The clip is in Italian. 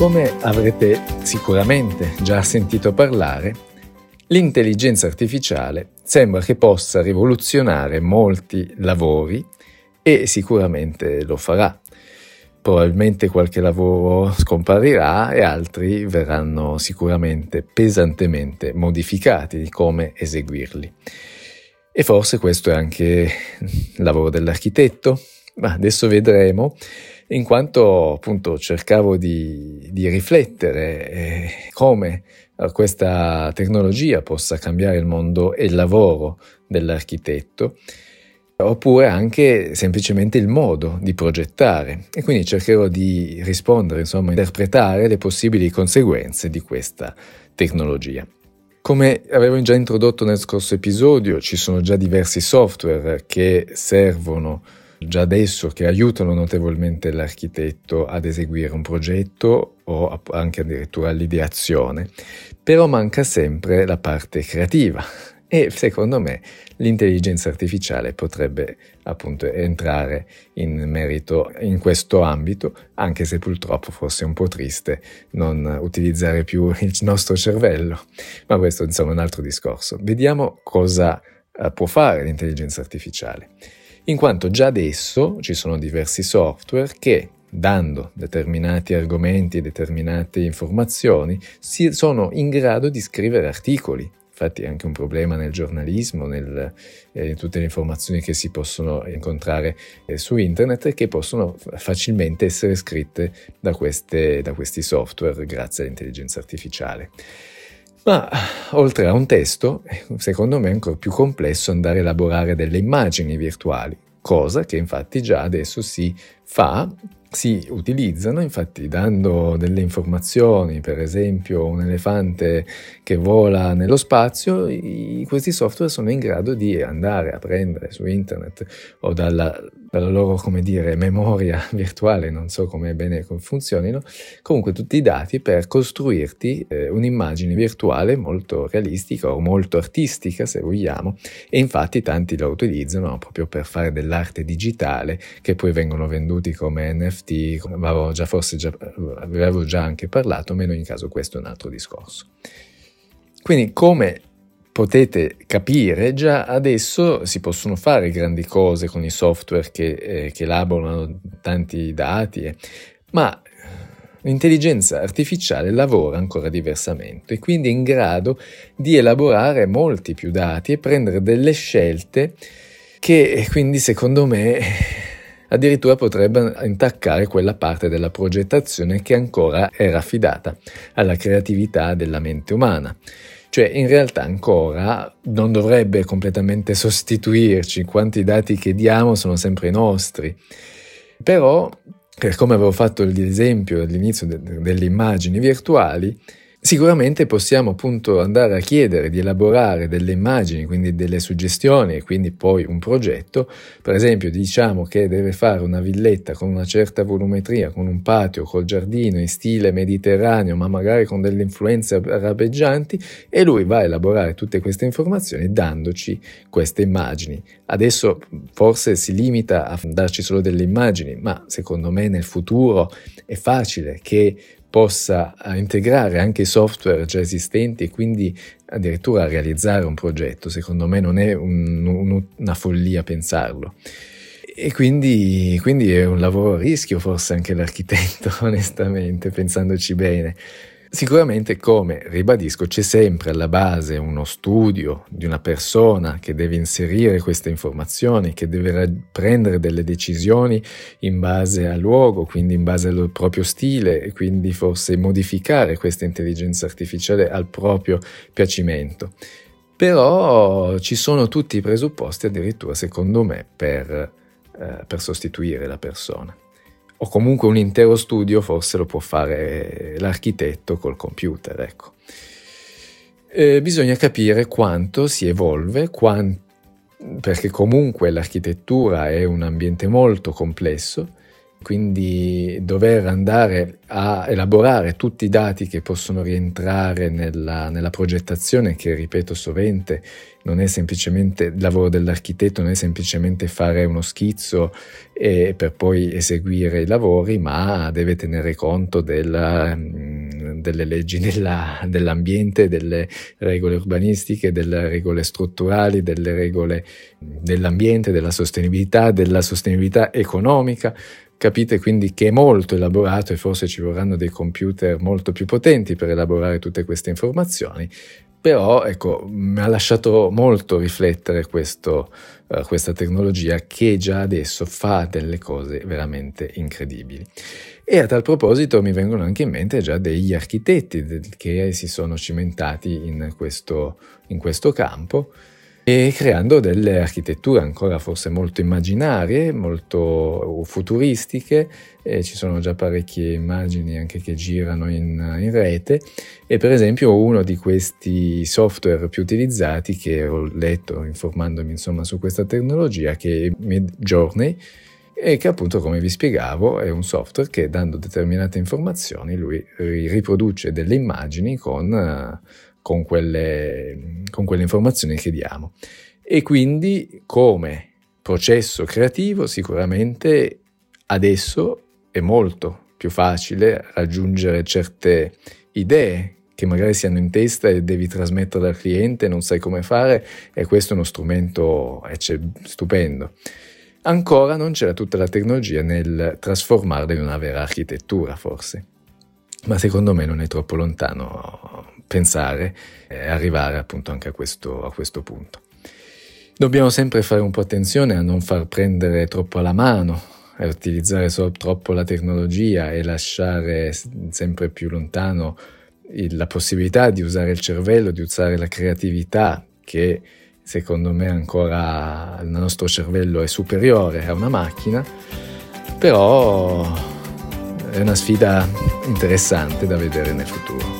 Come avrete sicuramente già sentito parlare, l'intelligenza artificiale sembra che possa rivoluzionare molti lavori e sicuramente lo farà. Probabilmente qualche lavoro scomparirà e altri verranno sicuramente pesantemente modificati di come eseguirli. E forse questo è anche il lavoro dell'architetto, ma adesso vedremo, in quanto appunto cercavo di, di riflettere eh, come questa tecnologia possa cambiare il mondo e il lavoro dell'architetto, oppure anche semplicemente il modo di progettare. E quindi cercherò di rispondere, insomma, interpretare le possibili conseguenze di questa tecnologia. Come avevo già introdotto nel scorso episodio, ci sono già diversi software che servono già adesso, che aiutano notevolmente l'architetto ad eseguire un progetto o anche addirittura l'ideazione, però manca sempre la parte creativa. E secondo me l'intelligenza artificiale potrebbe appunto entrare in merito in questo ambito, anche se purtroppo forse è un po' triste non utilizzare più il nostro cervello, ma questo insomma è un altro discorso. Vediamo cosa eh, può fare l'intelligenza artificiale, in quanto già adesso ci sono diversi software che dando determinati argomenti, determinate informazioni, sono in grado di scrivere articoli infatti è anche un problema nel giornalismo, nel, eh, in tutte le informazioni che si possono incontrare eh, su internet e che possono facilmente essere scritte da, queste, da questi software grazie all'intelligenza artificiale. Ma oltre a un testo, secondo me è ancora più complesso andare a elaborare delle immagini virtuali, cosa che infatti già adesso si fa si utilizzano, infatti dando delle informazioni, per esempio un elefante che vola nello spazio, i, questi software sono in grado di andare a prendere su internet o dalla dalla loro, come dire, memoria virtuale, non so come bene funzionino, comunque tutti i dati per costruirti eh, un'immagine virtuale molto realistica o molto artistica, se vogliamo, e infatti tanti la utilizzano proprio per fare dell'arte digitale che poi vengono venduti come NFT, come avevo già, forse già, avevo già anche parlato, ma in ogni caso questo è un altro discorso. Quindi come potete capire, già adesso si possono fare grandi cose con i software che, eh, che elaborano tanti dati, eh, ma l'intelligenza artificiale lavora ancora diversamente e quindi è in grado di elaborare molti più dati e prendere delle scelte che quindi secondo me addirittura potrebbe intaccare quella parte della progettazione che ancora era affidata alla creatività della mente umana. Cioè in realtà ancora non dovrebbe completamente sostituirci, quanti dati che diamo sono sempre nostri. Però, per come avevo fatto l'esempio all'inizio de- delle immagini virtuali, Sicuramente possiamo appunto andare a chiedere di elaborare delle immagini, quindi delle suggestioni e quindi poi un progetto. Per esempio diciamo che deve fare una villetta con una certa volumetria, con un patio, col giardino in stile mediterraneo, ma magari con delle influenze arabeggianti e lui va a elaborare tutte queste informazioni dandoci queste immagini. Adesso forse si limita a darci solo delle immagini, ma secondo me nel futuro è facile che possa eh, integrare anche software già esistenti e quindi addirittura realizzare un progetto. Secondo me non è un, un, una follia pensarlo. E quindi, quindi è un lavoro a rischio forse anche l'architetto, onestamente, pensandoci bene. Sicuramente, come ribadisco, c'è sempre alla base uno studio di una persona che deve inserire queste informazioni, che deve prendere delle decisioni in base al luogo, quindi in base al proprio stile e quindi forse modificare questa intelligenza artificiale al proprio piacimento. Però ci sono tutti i presupposti addirittura, secondo me, per, eh, per sostituire la persona o comunque un intero studio forse lo può fare l'architetto col computer, ecco. Eh, bisogna capire quanto si evolve, quant- perché comunque l'architettura è un ambiente molto complesso quindi dover andare a elaborare tutti i dati che possono rientrare nella, nella, progettazione, che ripeto sovente, non è semplicemente il lavoro dell'architetto, non è semplicemente fare uno schizzo e, per poi eseguire i lavori, ma deve tenere conto della, mm, delle leggi della, dell'ambiente, delle regole urbanistiche, delle regole strutturali, delle regole dell'ambiente, della sostenibilità, della sostenibilità economica Capite quindi che è molto elaborato e forse ci vorranno dei computer molto più potenti per elaborare tutte queste informazioni, però ecco, mi ha lasciato molto riflettere questo, uh, questa tecnologia che già adesso fa delle cose veramente incredibili. E a tal proposito mi vengono anche in mente già degli architetti che si sono cimentati in questo, in questo campo e creando delle architetture ancora forse molto immaginarie, molto futuristiche, e ci sono già parecchie immagini anche che girano in, in, rete. E per esempio uno di questi software più utilizzati che ho letto informandomi insomma su questa tecnologia che è Midjourney e che appunto come vi spiegavo è un software che dando determinate informazioni lui riproduce delle immagini con con quelle, con quelle informazioni che diamo. E quindi come processo creativo sicuramente adesso è molto più facile raggiungere certe idee che magari si hanno in testa e devi trasmettere al cliente, non sai come fare e questo è uno strumento stupendo. Ancora non c'era tutta la tecnologia nel trasformarla in una vera architettura, forse, ma secondo me non è troppo lontano pensare e arrivare appunto anche a questo, a questo punto. Dobbiamo sempre fare un po' attenzione a non far prendere troppo alla mano, a utilizzare solo troppo la tecnologia e lasciare sempre più lontano la possibilità di usare il cervello, di usare la creatività che secondo me ancora il nostro cervello è superiore a una macchina, però è una sfida interessante da vedere nel futuro.